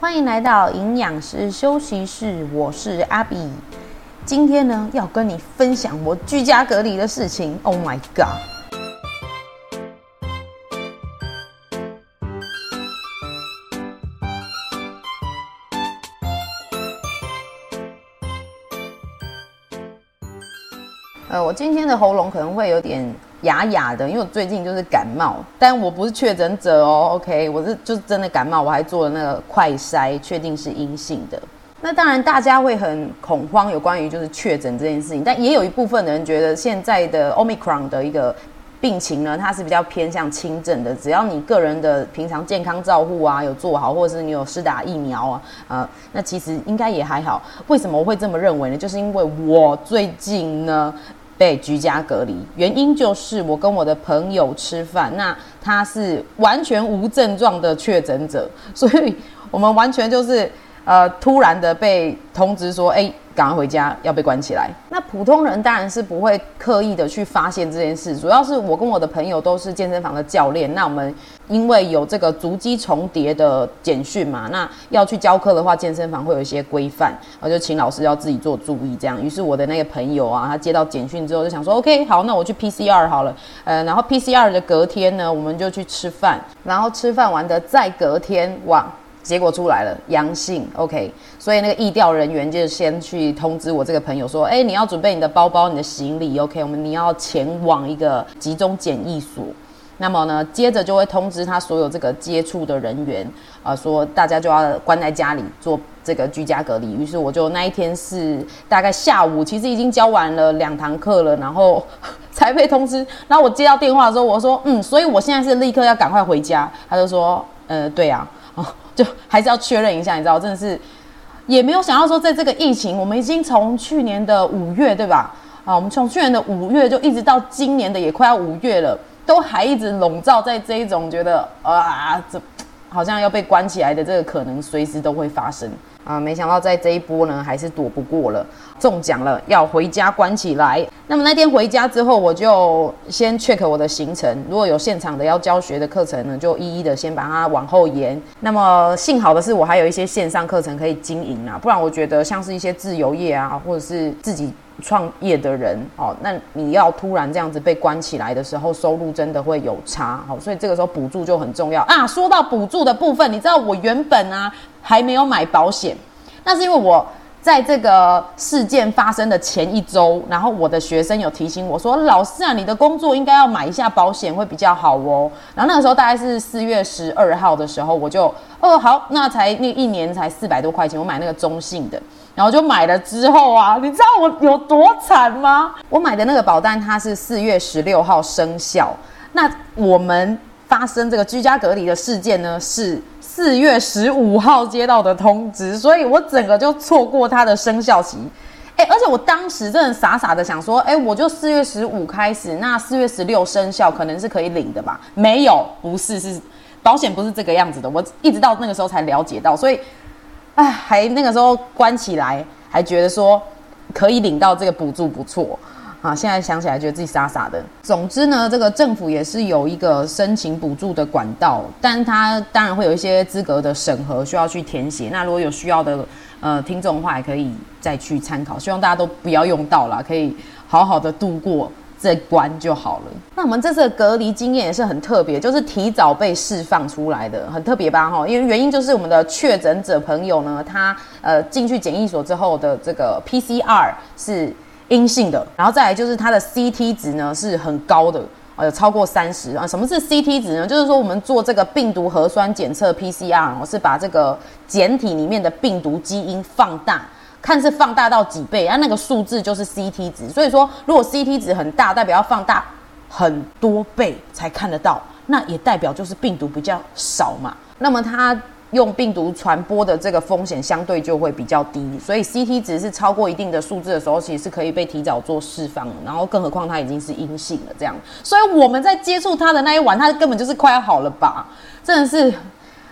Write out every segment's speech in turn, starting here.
欢迎来到营养师休息室，我是阿比。今天呢，要跟你分享我居家隔离的事情。Oh my god！呃，我今天的喉咙可能会有点哑哑的，因为我最近就是感冒，但我不是确诊者哦，OK，我是就是真的感冒，我还做了那个快筛，确定是阴性的。那当然大家会很恐慌，有关于就是确诊这件事情，但也有一部分的人觉得现在的 Omicron 的一个病情呢，它是比较偏向轻症的，只要你个人的平常健康照护啊有做好，或者是你有施打疫苗啊，呃，那其实应该也还好。为什么我会这么认为呢？就是因为我最近呢。被居家隔离，原因就是我跟我的朋友吃饭，那他是完全无症状的确诊者，所以我们完全就是呃突然的被通知说，哎。赶快回家要被关起来。那普通人当然是不会刻意的去发现这件事，主要是我跟我的朋友都是健身房的教练。那我们因为有这个足迹重叠的简讯嘛，那要去教课的话，健身房会有一些规范，我就请老师要自己做注意这样。于是我的那个朋友啊，他接到简讯之后就想说，OK，好，那我去 PCR 好了。呃，然后 PCR 的隔天呢，我们就去吃饭，然后吃饭完的再隔天，哇！结果出来了，阳性，OK，所以那个疫调人员就先去通知我这个朋友说，哎，你要准备你的包包、你的行李，OK，我们你要前往一个集中检疫所。那么呢，接着就会通知他所有这个接触的人员，啊，说大家就要关在家里做这个居家隔离。于是我就那一天是大概下午，其实已经教完了两堂课了，然后才被通知。然后我接到电话的时候，我说，嗯，所以我现在是立刻要赶快回家。他就说，呃，对呀，哦。就还是要确认一下，你知道，真的是也没有想到说，在这个疫情，我们已经从去年的五月，对吧？啊，我们从去年的五月就一直到今年的也快要五月了，都还一直笼罩在这一种觉得啊，这好像要被关起来的这个可能，随时都会发生。啊，没想到在这一波呢，还是躲不过了，中奖了，要回家关起来。那么那天回家之后，我就先 check 我的行程，如果有现场的要教学的课程呢，就一一的先把它往后延。那么幸好的是，我还有一些线上课程可以经营啊，不然我觉得像是一些自由业啊，或者是自己。创业的人哦，那你要突然这样子被关起来的时候，收入真的会有差哦，所以这个时候补助就很重要啊。说到补助的部分，你知道我原本啊还没有买保险，那是因为我在这个事件发生的前一周，然后我的学生有提醒我说，老师啊，你的工作应该要买一下保险会比较好哦。然后那个时候大概是四月十二号的时候，我就哦好，那才那一年才四百多块钱，我买那个中性的。然后就买了之后啊，你知道我有多惨吗？我买的那个保单它是四月十六号生效，那我们发生这个居家隔离的事件呢是四月十五号接到的通知，所以我整个就错过它的生效期。哎，而且我当时真的傻傻的想说，哎，我就四月十五开始，那四月十六生效可能是可以领的吧？没有，不是，是保险不是这个样子的。我一直到那个时候才了解到，所以。哎，还那个时候关起来，还觉得说可以领到这个补助不错啊！现在想起来觉得自己傻傻的。总之呢，这个政府也是有一个申请补助的管道，但它当然会有一些资格的审核需要去填写。那如果有需要的呃听众的话，也可以再去参考。希望大家都不要用到了，可以好好的度过。这关就好了。那我们这次的隔离经验也是很特别，就是提早被释放出来的，很特别吧？哈，因为原因就是我们的确诊者朋友呢，他呃进去检疫所之后的这个 PCR 是阴性的，然后再来就是它的 CT 值呢是很高的，呃，有超过三十啊。什么是 CT 值呢？就是说我们做这个病毒核酸检测 PCR，我是把这个简体里面的病毒基因放大。看是放大到几倍，啊，那个数字就是 CT 值。所以说，如果 CT 值很大，代表要放大很多倍才看得到，那也代表就是病毒比较少嘛。那么它用病毒传播的这个风险相对就会比较低。所以 CT 值是超过一定的数字的时候，其实是可以被提早做释放。然后更何况它已经是阴性了，这样。所以我们在接触它的那一晚，它根本就是快要好了吧？真的是。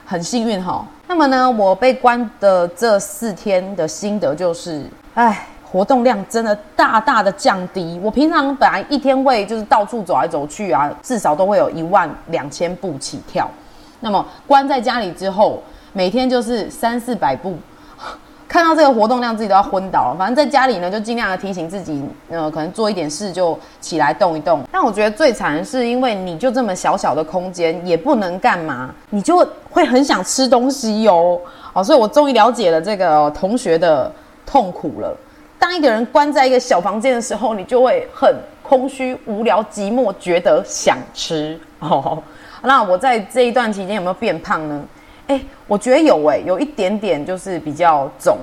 很幸运哈，那么呢，我被关的这四天的心得就是，哎，活动量真的大大的降低。我平常本来一天会就是到处走来走去啊，至少都会有一万两千步起跳。那么关在家里之后，每天就是三四百步。看到这个活动量，自己都要昏倒了。反正在家里呢，就尽量的提醒自己，呃，可能做一点事就起来动一动。但我觉得最惨的是，因为你就这么小小的空间，也不能干嘛，你就会很想吃东西哟。好，所以我终于了解了这个同学的痛苦了。当一个人关在一个小房间的时候，你就会很空虚、无聊、寂寞，觉得想吃。哦，那我在这一段期间有没有变胖呢？哎，我觉得有哎，有一点点就是比较肿，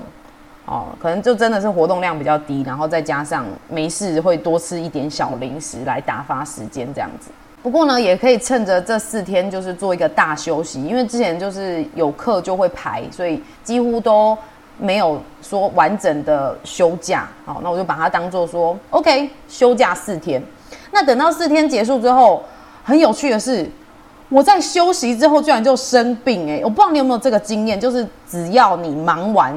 哦，可能就真的是活动量比较低，然后再加上没事会多吃一点小零食来打发时间这样子。不过呢，也可以趁着这四天就是做一个大休息，因为之前就是有课就会排，所以几乎都没有说完整的休假。好，那我就把它当做说 OK 休假四天。那等到四天结束之后，很有趣的是。我在休息之后居然就生病哎！我不知道你有没有这个经验，就是只要你忙完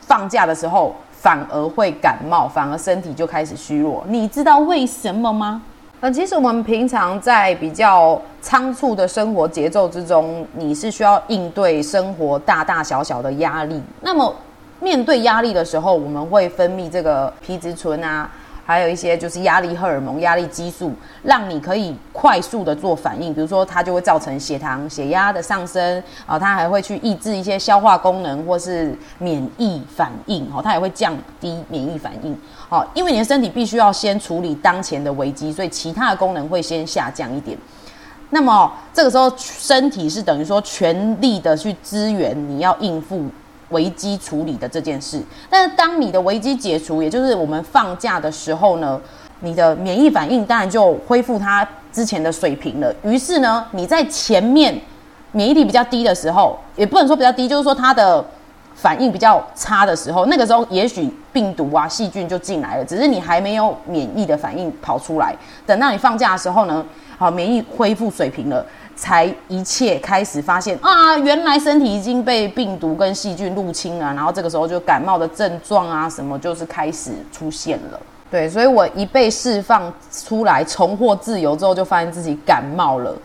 放假的时候，反而会感冒，反而身体就开始虚弱。你知道为什么吗？呃，其实我们平常在比较仓促的生活节奏之中，你是需要应对生活大大小小的压力。那么面对压力的时候，我们会分泌这个皮质醇啊。还有一些就是压力荷尔蒙、压力激素，让你可以快速的做反应。比如说，它就会造成血糖、血压的上升啊，它还会去抑制一些消化功能或是免疫反应哦，它也会降低免疫反应哦。因为你的身体必须要先处理当前的危机，所以其他的功能会先下降一点。那么这个时候，身体是等于说全力的去支援你要应付。危机处理的这件事，但是当你的危机解除，也就是我们放假的时候呢，你的免疫反应当然就恢复它之前的水平了。于是呢，你在前面免疫力比较低的时候，也不能说比较低，就是说它的反应比较差的时候，那个时候也许病毒啊、细菌就进来了，只是你还没有免疫的反应跑出来。等到你放假的时候呢，好，免疫恢复水平了。才一切开始发现啊，原来身体已经被病毒跟细菌入侵了，然后这个时候就感冒的症状啊什么就是开始出现了。对，所以我一被释放出来重获自由之后，就发现自己感冒了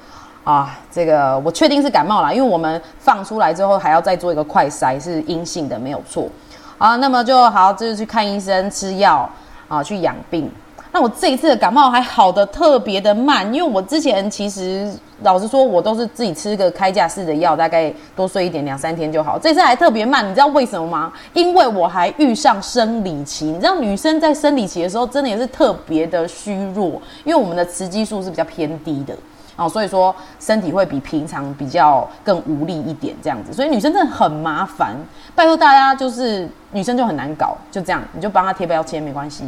啊。这个我确定是感冒了，因为我们放出来之后还要再做一个快筛，是阴性的，没有错。啊，那么就好，就是去看医生吃药啊，去养病。那我这一次的感冒还好的特别的慢，因为我之前其实老实说，我都是自己吃个开架式的药，大概多睡一点，两三天就好。这次还特别慢，你知道为什么吗？因为我还遇上生理期。你知道女生在生理期的时候，真的也是特别的虚弱，因为我们的雌激素是比较偏低的。哦，所以说身体会比平常比较更无力一点，这样子，所以女生真的很麻烦。拜托大家，就是女生就很难搞，就这样，你就帮她贴标签没关系，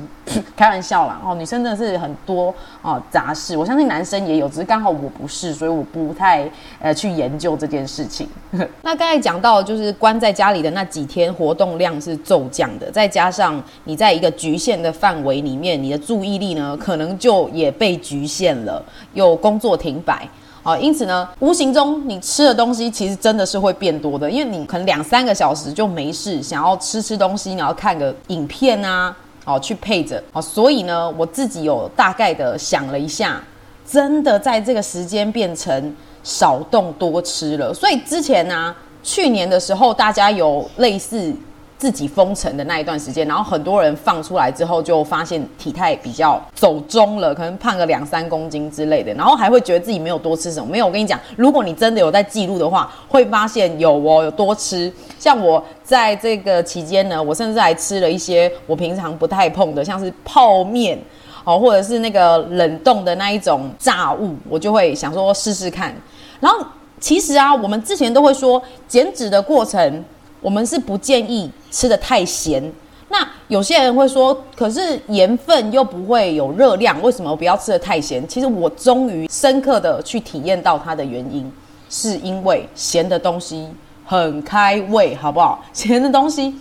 开玩笑啦。哦，女生真的是很多哦杂事，我相信男生也有，只是刚好我不是，所以我不太呃去研究这件事情。那刚才讲到，就是关在家里的那几天，活动量是骤降的，再加上你在一个局限的范围里面，你的注意力呢，可能就也被局限了，有工作停。摆啊，因此呢，无形中你吃的东西其实真的是会变多的，因为你可能两三个小时就没事，想要吃吃东西，然后看个影片啊，哦，去配着哦，所以呢，我自己有大概的想了一下，真的在这个时间变成少动多吃了。所以之前呢，去年的时候，大家有类似。自己封城的那一段时间，然后很多人放出来之后，就发现体态比较走中了，可能胖个两三公斤之类的，然后还会觉得自己没有多吃什么。没有，我跟你讲，如果你真的有在记录的话，会发现有哦，有多吃。像我在这个期间呢，我甚至还吃了一些我平常不太碰的，像是泡面哦，或者是那个冷冻的那一种炸物，我就会想说试试看。然后其实啊，我们之前都会说减脂的过程。我们是不建议吃的太咸。那有些人会说，可是盐分又不会有热量，为什么不要吃的太咸？其实我终于深刻的去体验到它的原因，是因为咸的东西很开胃，好不好？咸的东西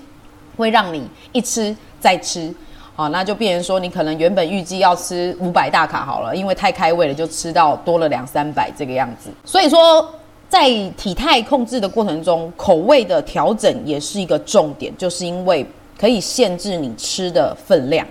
会让你一吃再吃，好，那就变成说你可能原本预计要吃五百大卡好了，因为太开胃了，就吃到多了两三百这个样子。所以说。在体态控制的过程中，口味的调整也是一个重点，就是因为可以限制你吃的分量。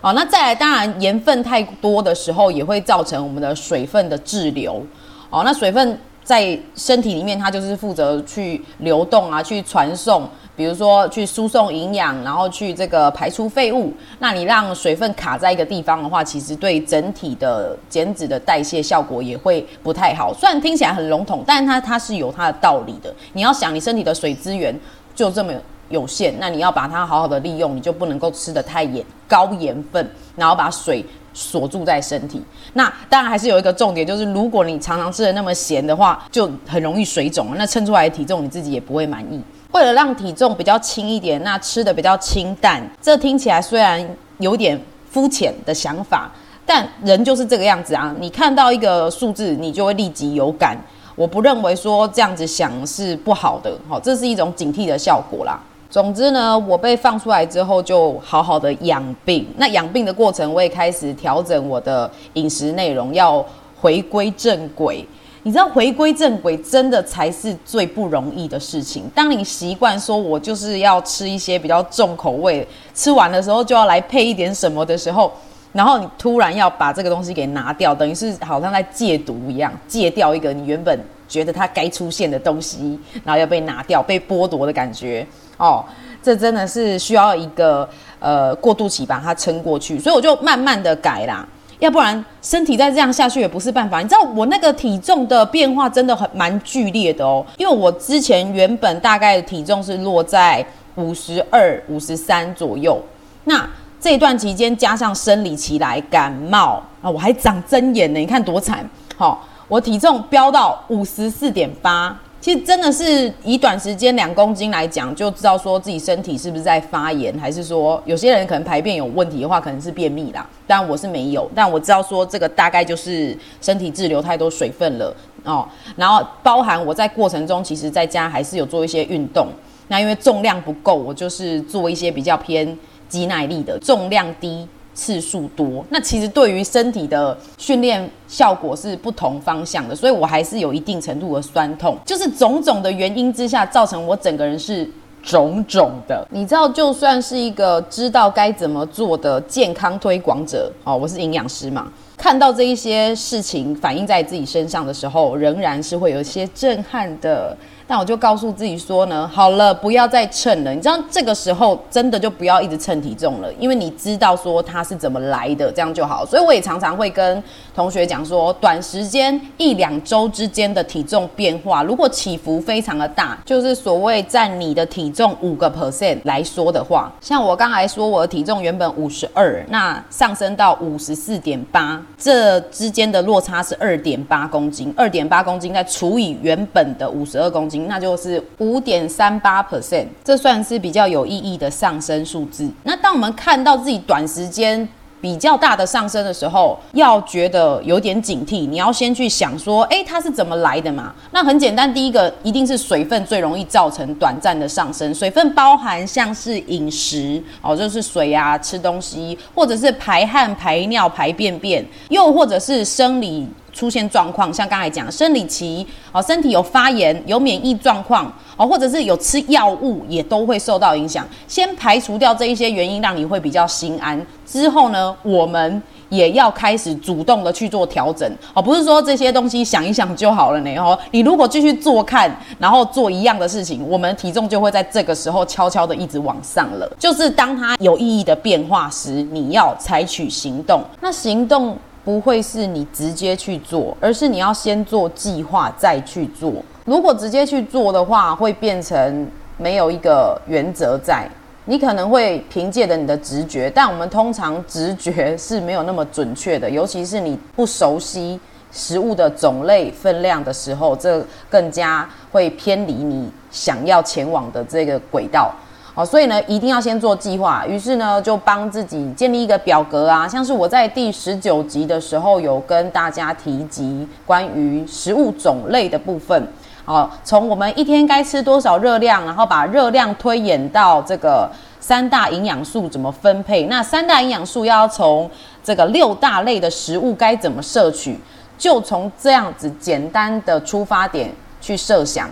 好，那再来，当然盐分太多的时候，也会造成我们的水分的滞留。哦，那水分在身体里面，它就是负责去流动啊，去传送，比如说去输送营养，然后去这个排出废物。那你让水分卡在一个地方的话，其实对整体的减脂的代谢效果也会不太好。虽然听起来很笼统，但是它它是有它的道理的。你要想，你身体的水资源就这么有限，那你要把它好好的利用，你就不能够吃的太盐高盐分，然后把水。锁住在身体，那当然还是有一个重点，就是如果你常常吃的那么咸的话，就很容易水肿那称出来的体重你自己也不会满意。为了让体重比较轻一点，那吃的比较清淡，这听起来虽然有点肤浅的想法，但人就是这个样子啊。你看到一个数字，你就会立即有感。我不认为说这样子想是不好的，好，这是一种警惕的效果啦。总之呢，我被放出来之后，就好好的养病。那养病的过程，我也开始调整我的饮食内容，要回归正轨。你知道，回归正轨真的才是最不容易的事情。当你习惯说我就是要吃一些比较重口味，吃完的时候就要来配一点什么的时候，然后你突然要把这个东西给拿掉，等于是好像在戒毒一样，戒掉一个你原本觉得它该出现的东西，然后要被拿掉、被剥夺的感觉。哦，这真的是需要一个呃过渡期把它撑过去，所以我就慢慢的改啦，要不然身体再这样下去也不是办法。你知道我那个体重的变化真的很蛮剧烈的哦，因为我之前原本大概体重是落在五十二、五十三左右，那这段期间加上生理期来感冒啊，我还长针眼呢，你看多惨！好，我体重飙到五十四点八。其实真的是以短时间两公斤来讲，就知道说自己身体是不是在发炎，还是说有些人可能排便有问题的话，可能是便秘啦。但我是没有，但我知道说这个大概就是身体滞留太多水分了哦。然后包含我在过程中，其实在家还是有做一些运动。那因为重量不够，我就是做一些比较偏肌耐力的，重量低。次数多，那其实对于身体的训练效果是不同方向的，所以我还是有一定程度的酸痛，就是种种的原因之下，造成我整个人是肿肿的。你知道，就算是一个知道该怎么做的健康推广者，哦，我是营养师嘛，看到这一些事情反映在自己身上的时候，仍然是会有一些震撼的。那我就告诉自己说呢，好了，不要再称了。你知道这个时候真的就不要一直称体重了，因为你知道说它是怎么来的，这样就好。所以我也常常会跟同学讲说，短时间一两周之间的体重变化，如果起伏非常的大，就是所谓占你的体重五个 percent 来说的话，像我刚才说我的体重原本五十二，那上升到五十四点八，这之间的落差是二点八公斤，二点八公斤再除以原本的五十二公斤。那就是五点三八 percent，这算是比较有意义的上升数字。那当我们看到自己短时间比较大的上升的时候，要觉得有点警惕。你要先去想说，哎，它是怎么来的嘛？那很简单，第一个一定是水分最容易造成短暂的上升。水分包含像是饮食哦，就是水啊，吃东西，或者是排汗、排尿、排便便，又或者是生理。出现状况，像刚才讲生理期哦，身体有发炎、有免疫状况哦，或者是有吃药物，也都会受到影响。先排除掉这一些原因，让你会比较心安。之后呢，我们也要开始主动的去做调整哦，不是说这些东西想一想就好了呢哦。你如果继续做看，然后做一样的事情，我们体重就会在这个时候悄悄的一直往上了。就是当它有意义的变化时，你要采取行动。那行动。不会是你直接去做，而是你要先做计划再去做。如果直接去做的话，会变成没有一个原则在，你可能会凭借着你的直觉，但我们通常直觉是没有那么准确的，尤其是你不熟悉食物的种类、分量的时候，这更加会偏离你想要前往的这个轨道。所以呢，一定要先做计划。于是呢，就帮自己建立一个表格啊，像是我在第十九集的时候有跟大家提及关于食物种类的部分。好，从我们一天该吃多少热量，然后把热量推演到这个三大营养素怎么分配。那三大营养素要从这个六大类的食物该怎么摄取，就从这样子简单的出发点去设想。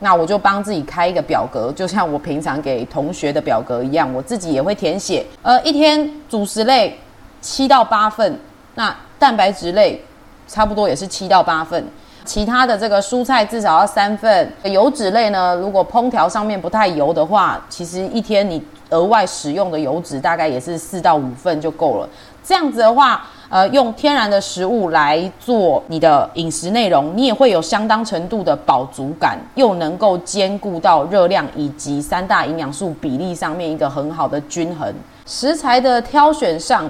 那我就帮自己开一个表格，就像我平常给同学的表格一样，我自己也会填写。呃，一天主食类七到八份，那蛋白质类差不多也是七到八份。其他的这个蔬菜至少要三份，油脂类呢，如果烹调上面不太油的话，其实一天你额外使用的油脂大概也是四到五份就够了。这样子的话，呃，用天然的食物来做你的饮食内容，你也会有相当程度的饱足感，又能够兼顾到热量以及三大营养素比例上面一个很好的均衡。食材的挑选上，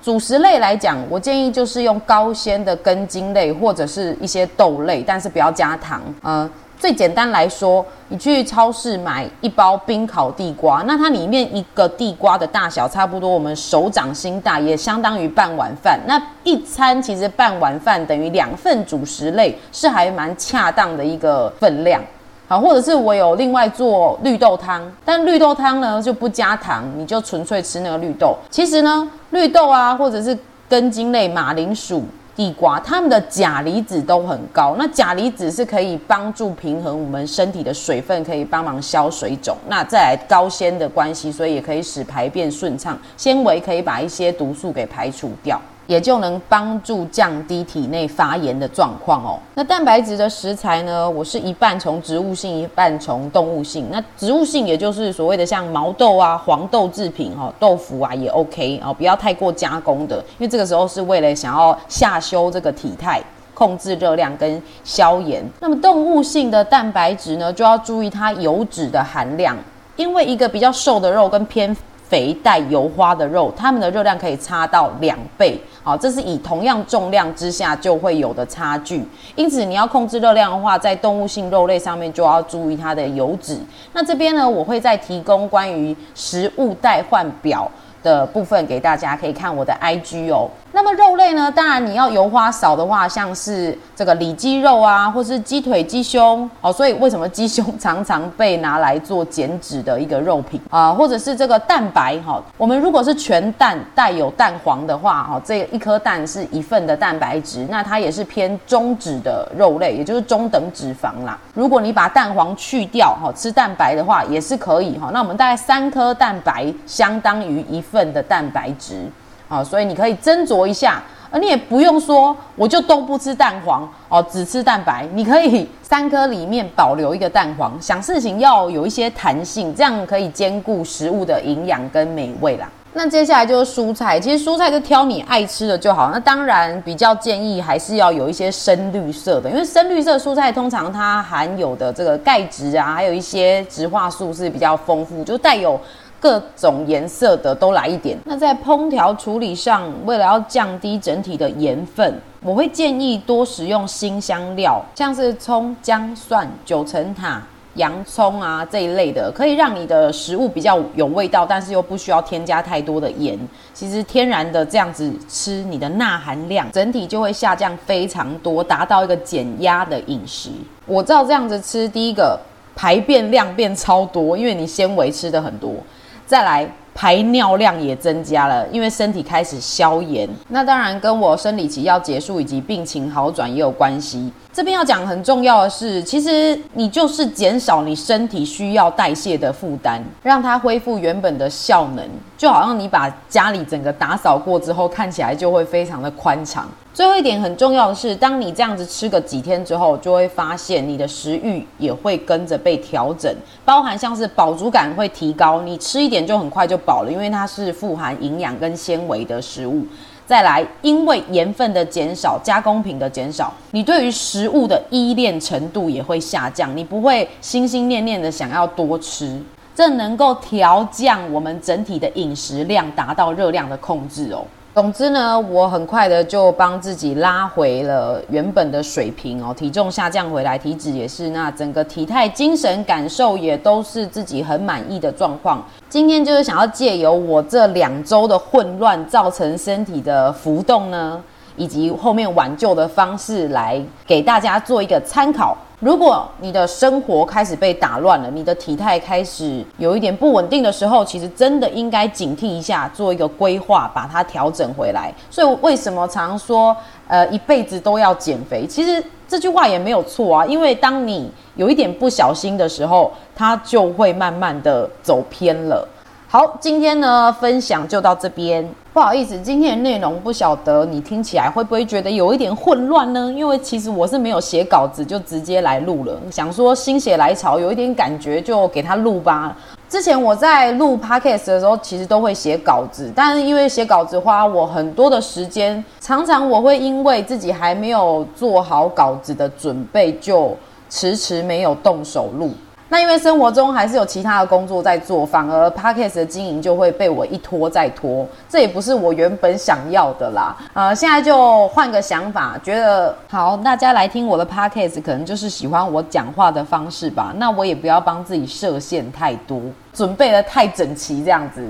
主食类来讲，我建议就是用高纤的根茎类或者是一些豆类，但是不要加糖。呃，最简单来说，你去超市买一包冰烤地瓜，那它里面一个地瓜的大小差不多我们手掌心大，也相当于半碗饭。那一餐其实半碗饭等于两份主食类，是还蛮恰当的一个分量。好，或者是我有另外做绿豆汤，但绿豆汤呢就不加糖，你就纯粹吃那个绿豆。其实呢，绿豆啊，或者是根茎类马铃薯。地瓜，它们的钾离子都很高。那钾离子是可以帮助平衡我们身体的水分，可以帮忙消水肿。那再来高纤的关系，所以也可以使排便顺畅。纤维可以把一些毒素给排除掉。也就能帮助降低体内发炎的状况哦。那蛋白质的食材呢？我是一半从植物性，一半从动物性。那植物性也就是所谓的像毛豆啊、黄豆制品哈、豆腐啊也 OK 哦，不要太过加工的，因为这个时候是为了想要下修这个体态、控制热量跟消炎。那么动物性的蛋白质呢，就要注意它油脂的含量，因为一个比较瘦的肉跟偏。肥带油花的肉，它们的热量可以差到两倍，好，这是以同样重量之下就会有的差距。因此，你要控制热量的话，在动物性肉类上面就要注意它的油脂。那这边呢，我会再提供关于食物代换表。的部分给大家可以看我的 IG 哦。那么肉类呢？当然你要油花少的话，像是这个里脊肉啊，或是鸡腿、鸡胸哦。所以为什么鸡胸常常被拿来做减脂的一个肉品啊？或者是这个蛋白哈？我们如果是全蛋带有蛋黄的话，哈，这一颗蛋是一份的蛋白质，那它也是偏中脂的肉类，也就是中等脂肪啦。如果你把蛋黄去掉哈，吃蛋白的话也是可以哈。那我们大概三颗蛋白相当于一份。的蛋白质，啊，所以你可以斟酌一下，而你也不用说我就都不吃蛋黄哦，只吃蛋白，你可以三颗里面保留一个蛋黄，想事情要有一些弹性，这样可以兼顾食物的营养跟美味啦。那接下来就是蔬菜，其实蔬菜就挑你爱吃的就好。那当然比较建议还是要有一些深绿色的，因为深绿色蔬菜通常它含有的这个钙质啊，还有一些植化素是比较丰富，就带有。各种颜色的都来一点。那在烹调处理上，为了要降低整体的盐分，我会建议多使用新香料，像是葱、姜、蒜、九层塔、洋葱啊这一类的，可以让你的食物比较有味道，但是又不需要添加太多的盐。其实天然的这样子吃，你的钠含量整体就会下降非常多，达到一个减压的饮食。我照这样子吃，第一个排便量变超多，因为你纤维吃的很多。再来排尿量也增加了，因为身体开始消炎。那当然跟我生理期要结束以及病情好转也有关系。这边要讲很重要的是，其实你就是减少你身体需要代谢的负担，让它恢复原本的效能，就好像你把家里整个打扫过之后，看起来就会非常的宽敞。最后一点很重要的是，当你这样子吃个几天之后，就会发现你的食欲也会跟着被调整，包含像是饱足感会提高，你吃一点就很快就饱了，因为它是富含营养跟纤维的食物。再来，因为盐分的减少、加工品的减少，你对于食物的依恋程度也会下降，你不会心心念念的想要多吃，这能够调降我们整体的饮食量，达到热量的控制哦。总之呢，我很快的就帮自己拉回了原本的水平哦，体重下降回来，体脂也是，那整个体态、精神感受也都是自己很满意的状况。今天就是想要借由我这两周的混乱造成身体的浮动呢，以及后面挽救的方式来给大家做一个参考。如果你的生活开始被打乱了，你的体态开始有一点不稳定的时候，其实真的应该警惕一下，做一个规划，把它调整回来。所以为什么常说，呃，一辈子都要减肥？其实这句话也没有错啊，因为当你有一点不小心的时候，它就会慢慢的走偏了。好，今天呢分享就到这边。不好意思，今天的内容不晓得你听起来会不会觉得有一点混乱呢？因为其实我是没有写稿子就直接来录了，想说心血来潮，有一点感觉就给他录吧。之前我在录 podcast 的时候，其实都会写稿子，但是因为写稿子花我很多的时间，常常我会因为自己还没有做好稿子的准备，就迟迟没有动手录。那因为生活中还是有其他的工作在做，反而 podcast 的经营就会被我一拖再拖，这也不是我原本想要的啦。呃，现在就换个想法，觉得好，大家来听我的 podcast，可能就是喜欢我讲话的方式吧。那我也不要帮自己设限太多，准备的太整齐这样子。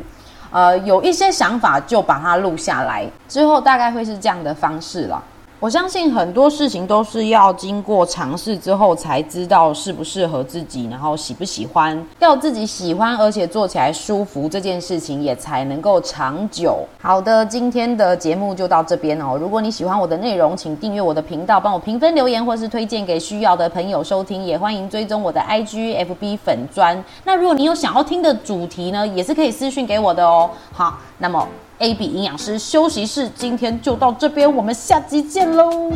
呃，有一些想法就把它录下来，之后大概会是这样的方式了。我相信很多事情都是要经过尝试之后才知道适不适合自己，然后喜不喜欢，要自己喜欢而且做起来舒服，这件事情也才能够长久。好的，今天的节目就到这边哦。如果你喜欢我的内容，请订阅我的频道，帮我评分留言，或是推荐给需要的朋友收听。也欢迎追踪我的 IG、FB 粉砖。那如果你有想要听的主题呢，也是可以私讯给我的哦。好，那么。A B 营养师休息室，今天就到这边，我们下集见喽。